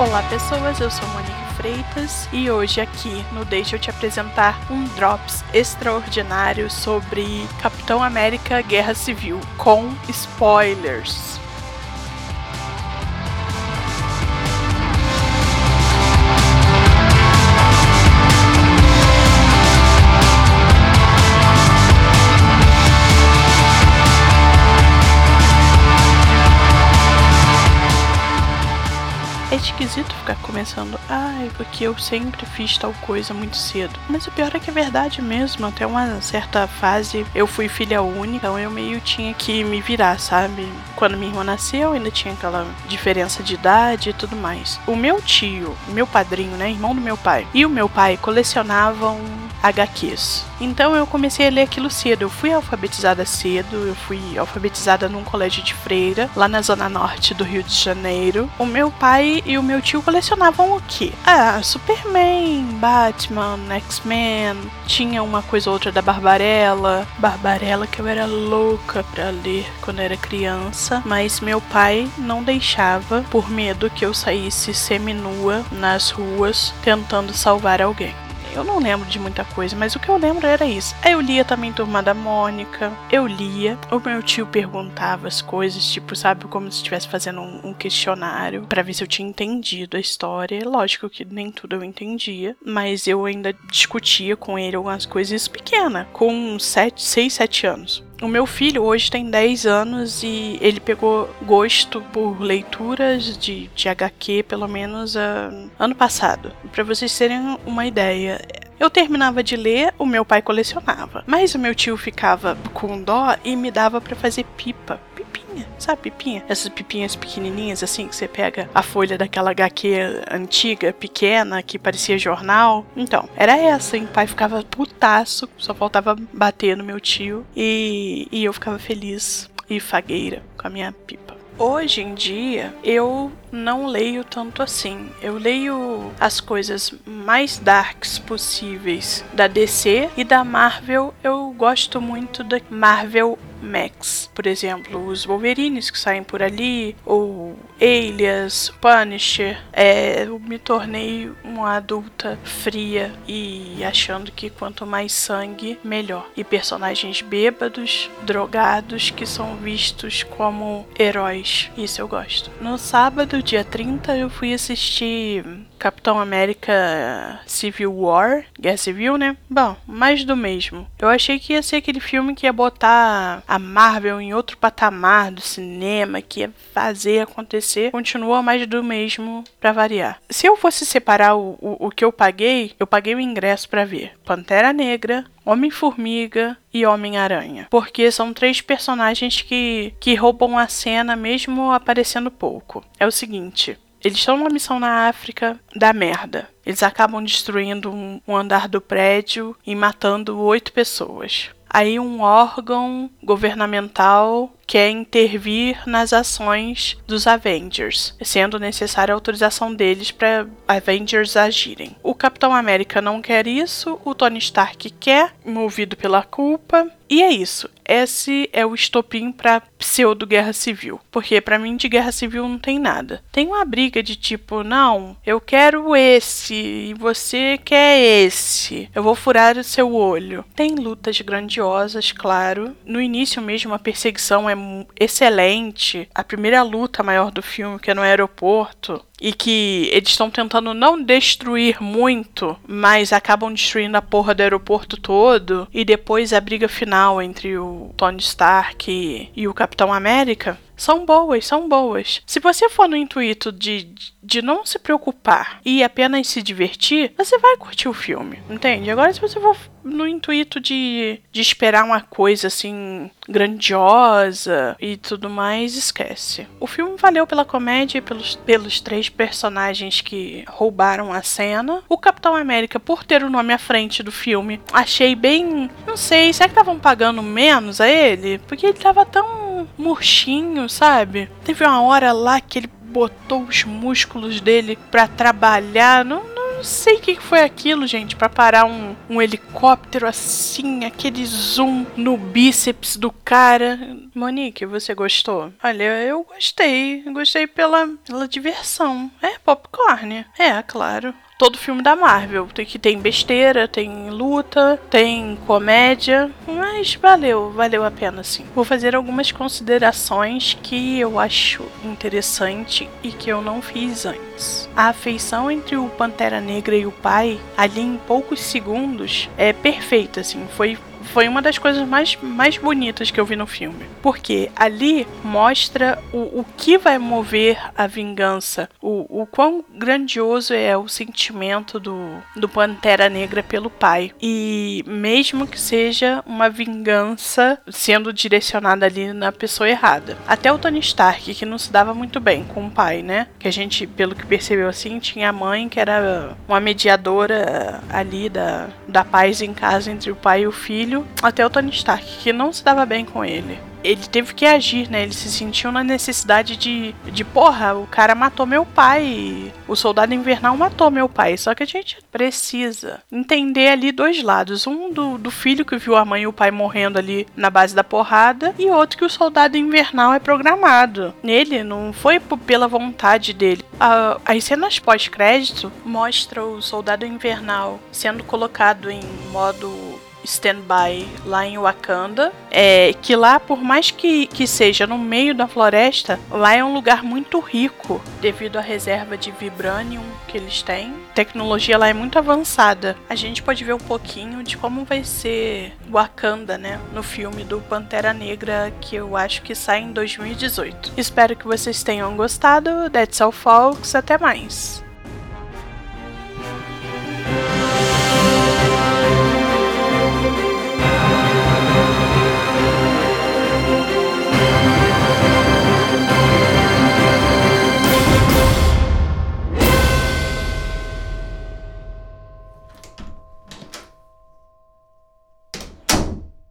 Olá pessoas, eu sou Monique Freitas e hoje aqui no Deixa eu te apresentar um Drops extraordinário sobre Capitão América Guerra Civil, com spoilers. Esquisito ficar começando, ai, porque eu sempre fiz tal coisa muito cedo. Mas o pior é que é verdade mesmo. Até uma certa fase eu fui filha única, então eu meio tinha que me virar, sabe? Quando minha irmã nasceu, ainda tinha aquela diferença de idade e tudo mais. O meu tio, meu padrinho, né, irmão do meu pai, e o meu pai colecionavam HQs. Então eu comecei a ler aquilo cedo. Eu fui alfabetizada cedo, eu fui alfabetizada num colégio de freira, lá na zona norte do Rio de Janeiro. O meu pai e o meu tio colecionavam o quê? Ah, Superman, Batman, X-Men, tinha uma coisa ou outra da Barbarella. Barbarella que eu era louca pra ler quando era criança, mas meu pai não deixava por medo que eu saísse seminua nas ruas tentando salvar alguém. Eu não lembro de muita coisa, mas o que eu lembro era isso. Aí eu lia também Turma da Mônica, eu lia. O meu tio perguntava as coisas, tipo, sabe, como se estivesse fazendo um, um questionário para ver se eu tinha entendido a história. Lógico que nem tudo eu entendia, mas eu ainda discutia com ele algumas coisas pequenas, com 7, 6, 7 anos. O meu filho hoje tem 10 anos e ele pegou gosto por leituras de, de HQ pelo menos uh, ano passado. Para vocês terem uma ideia, eu terminava de ler, o meu pai colecionava. Mas o meu tio ficava com dó e me dava para fazer pipa. Pipinha, sabe pipinha? Essas pipinhas pequenininhas assim que você pega a folha daquela HQ antiga, pequena, que parecia jornal. Então, era essa. E o pai ficava putaço, só faltava bater no meu tio. E, e eu ficava feliz e fagueira com a minha pipa. Hoje em dia, eu não leio tanto assim. Eu leio as coisas mais darks possíveis da DC e da Marvel. Eu gosto muito da Marvel Max, por exemplo, os Wolverines que saem por ali, ou Alias, Punisher. É, eu me tornei uma adulta fria e achando que quanto mais sangue, melhor. E personagens bêbados, drogados, que são vistos como heróis. Isso eu gosto. No sábado, dia 30, eu fui assistir Capitão América Civil War, Guerra Civil, né? Bom, mais do mesmo. Eu achei que ia ser aquele filme que ia botar a Marvel em outro patamar do cinema, que ia fazer acontecer. Continua mais do mesmo para variar. Se eu fosse separar o, o, o que eu paguei, eu paguei o ingresso para ver Pantera Negra, Homem-Formiga e Homem-Aranha. Porque são três personagens que, que roubam a cena mesmo aparecendo pouco. É o seguinte. Eles estão numa missão na África da merda. Eles acabam destruindo um, um andar do prédio e matando oito pessoas. Aí um órgão governamental quer intervir nas ações dos Avengers, sendo necessária a autorização deles para Avengers agirem. O Capitão América não quer isso, o Tony Stark quer, movido pela culpa, e é isso. Esse é o estopim para pseudo guerra civil, porque para mim de guerra civil não tem nada. Tem uma briga de tipo, não, eu quero esse e você quer esse. Eu vou furar o seu olho. Tem lutas grandiosas, claro. No início mesmo a perseguição é excelente. A primeira luta maior do filme, que é no aeroporto, e que eles estão tentando não destruir muito, mas acabam destruindo a porra do aeroporto todo, e depois a briga final entre o Tony Stark e, o Capitão América, são boas, são boas. Se você for no intuito de, de não se preocupar e apenas se divertir, você vai curtir o filme, entende? Agora, se você for no intuito de, de esperar uma coisa assim grandiosa e tudo mais, esquece. O filme valeu pela comédia e pelos, pelos três personagens que roubaram a cena. O Capitão América, por ter o nome à frente do filme, achei bem. Não sei, será que estavam pagando menos a ele? Porque ele tava tão murchinho, sabe? Teve uma hora lá que ele botou os músculos dele para trabalhar. Não, não, não sei o que foi aquilo, gente, para parar um, um helicóptero assim, aquele zoom no bíceps do cara. Monique, você gostou? Olha, eu gostei. Gostei pela, pela diversão. É popcorn. É, claro todo filme da Marvel. Tem que tem besteira, tem luta, tem comédia, mas valeu, valeu a pena sim. Vou fazer algumas considerações que eu acho interessante e que eu não fiz antes. A afeição entre o Pantera Negra e o pai, ali em poucos segundos, é perfeita, assim, foi foi uma das coisas mais, mais bonitas que eu vi no filme. Porque ali mostra o, o que vai mover a vingança, o, o quão grandioso é o sentimento do, do Pantera Negra pelo pai. E mesmo que seja uma vingança sendo direcionada ali na pessoa errada. Até o Tony Stark, que não se dava muito bem com o pai, né? Que a gente, pelo que percebeu assim, tinha a mãe que era uma mediadora ali da, da paz em casa entre o pai e o filho até o Tony Stark, que não se dava bem com ele. Ele teve que agir, né? Ele se sentiu na necessidade de, de porra, o cara matou meu pai. O soldado invernal matou meu pai. Só que a gente precisa entender ali dois lados. Um do, do filho que viu a mãe e o pai morrendo ali na base da porrada. E outro que o soldado invernal é programado. Nele não foi pela vontade dele. As cenas pós-crédito mostram o soldado invernal sendo colocado em modo stand-by lá em Wakanda. É, que lá, por mais que, que seja no meio da floresta, lá é um lugar muito rico devido à reserva de vibranium que eles têm. A tecnologia lá é muito avançada. A gente pode ver um pouquinho de como vai ser Wakanda, né? No filme do Pantera Negra, que eu acho que sai em 2018. Espero que vocês tenham gostado. That's all, folks. Até mais.